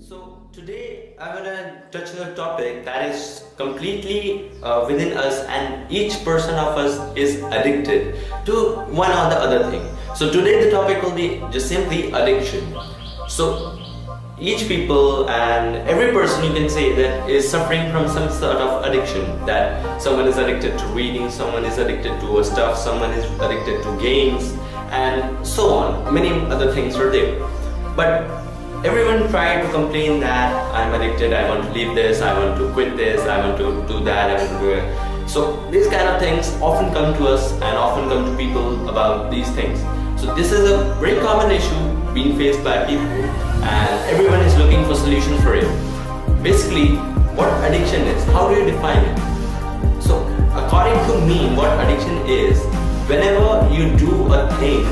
So today I'm gonna touch on a topic that is completely uh, within us and each person of us is addicted to one or the other thing. So today the topic will be just simply addiction. So each people and every person you can say that is suffering from some sort of addiction that someone is addicted to reading someone is addicted to stuff someone is addicted to games and so on many other things are there but everyone try to complain that i'm addicted i want to leave this i want to quit this i want to do that i want to do it so these kind of things often come to us and often come to people about these things so this is a very common issue being faced by people and everyone is looking for solutions for it. Basically, what addiction is, how do you define it? So, according to me, what addiction is, whenever you do a thing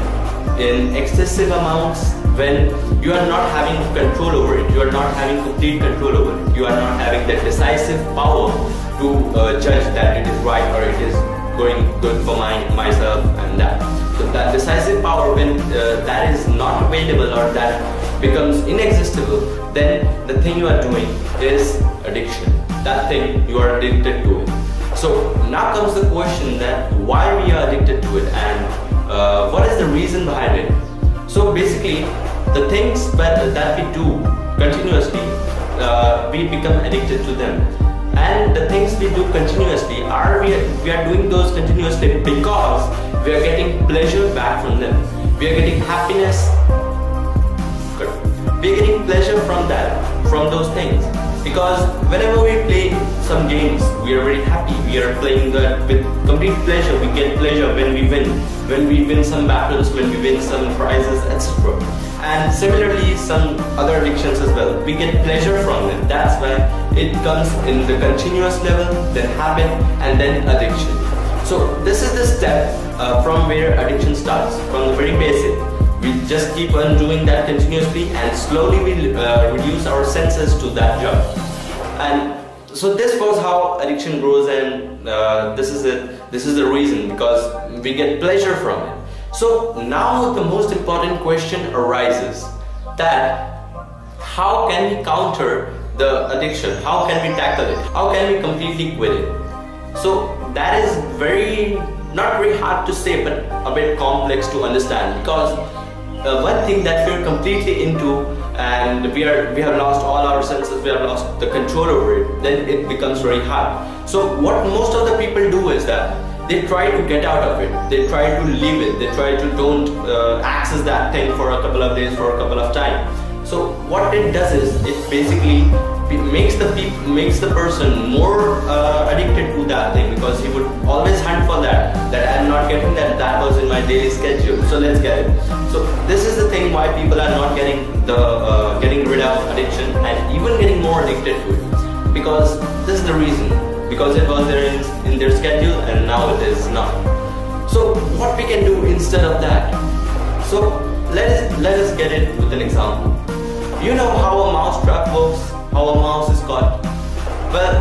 in excessive amounts, when you are not having control over it, you are not having complete control over it, you are not having that decisive power to uh, judge that it is right or it is going good for my, myself and that. So that decisive power when uh, that is not available or that becomes inexhaustible, then the thing you are doing is addiction. That thing you are addicted to it. So now comes the question that why we are addicted to it and uh, what is the reason behind it. So basically, the things that, we do continuously, uh, we become addicted to them. And the things we do continuously are we, are we are doing those continuously because we are getting pleasure back from them. We are getting happiness we're getting pleasure from that, from those things. Because whenever we play some games, we are very happy. We are playing that with complete pleasure. We get pleasure when we win, when we win some battles, when we win some prizes, etc. And similarly, some other addictions as well. We get pleasure from them. That's why it comes in the continuous level, then habit, and then addiction. So this is the step uh, from where addiction starts, from the very basic we just keep on doing that continuously and slowly we uh, reduce our senses to that job. And so this was how addiction grows and uh, this is it this is the reason because we get pleasure from it. So now the most important question arises that how can we counter the addiction? How can we tackle it? How can we completely quit it? So that is very not very hard to say but a bit complex to understand because one thing that we're completely into and we are we have lost all our senses we have lost the control over it then it becomes very hard. So what most of the people do is that they try to get out of it. They try to leave it. They try to don't uh, access that thing for a couple of days for a couple of time. So what it does is it basically makes the makes the person more uh, addicted to that thing because he would always hunt for that that I'm not my daily schedule. So let's get it. So this is the thing why people are not getting the uh, getting rid of addiction and even getting more addicted to it. Because this is the reason. Because it was there in, in their schedule and now it is not. So what we can do instead of that? So let us let us get it with an example. You know how a mouse trap works? How a mouse is caught? Well,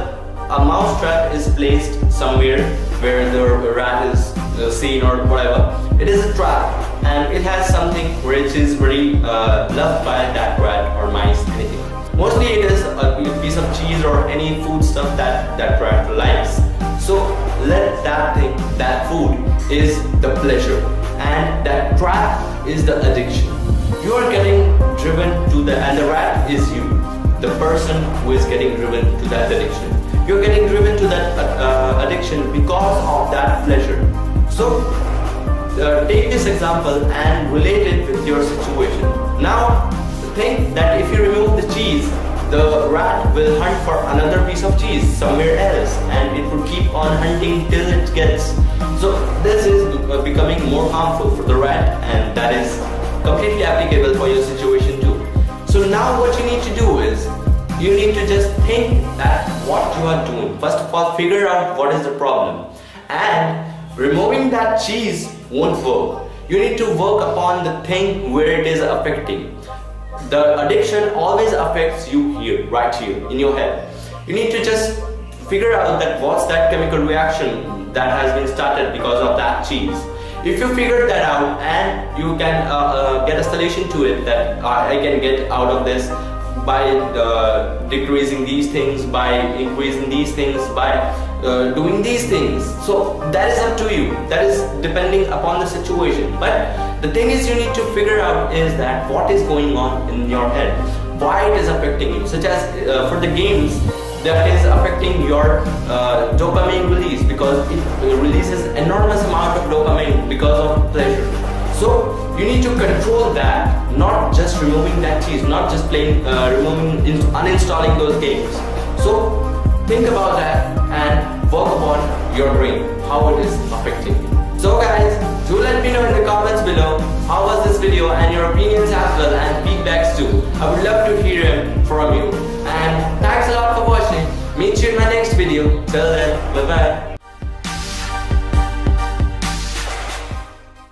a mouse trap is placed somewhere where the rat is uh, seen or whatever. It is a trap and it has something which is very uh, loved by that rat or mice, anything. Mostly it is a piece of cheese or any food stuff that that rat likes. So let that thing, that food is the pleasure and that trap is the addiction. You are getting driven to the, and the rat is you the person who is getting driven to that addiction. You're getting driven to that uh, addiction because of that pleasure. So uh, take this example and relate it with your situation. Now think that if you remove the cheese, the rat will hunt for another piece of cheese somewhere else and it will keep on hunting till it gets. So this is becoming more harmful for the rat and that is completely applicable for your situation too. So now what you need to do is you need to just think that what you are doing. First of all, figure out what is the problem. And removing that cheese won't work. You need to work upon the thing where it is affecting. The addiction always affects you here, right here, in your head. You need to just figure out that what's that chemical reaction that has been started because of that cheese. If you figure that out and you can uh, uh, get a solution to it that I can get out of this by uh, decreasing these things, by increasing these things, by uh, doing these things. So that is up to you. That is depending upon the situation. But the thing is you need to figure out is that what is going on in your head, why it is affecting you. Such as uh, for the games, that is affecting your uh, dopamine release because it releases enormous amount of dopamine because of pleasure. So you need to control that, not just removing that cheese, not just playing, uh, removing, uninstalling those games. So think about that work on your brain, how it is affecting you. So guys, do let me know in the comments below how was this video and your opinions as well and feedbacks too. I would love to hear from you. And thanks a lot for watching. Meet you in my next video. Till then, bye bye.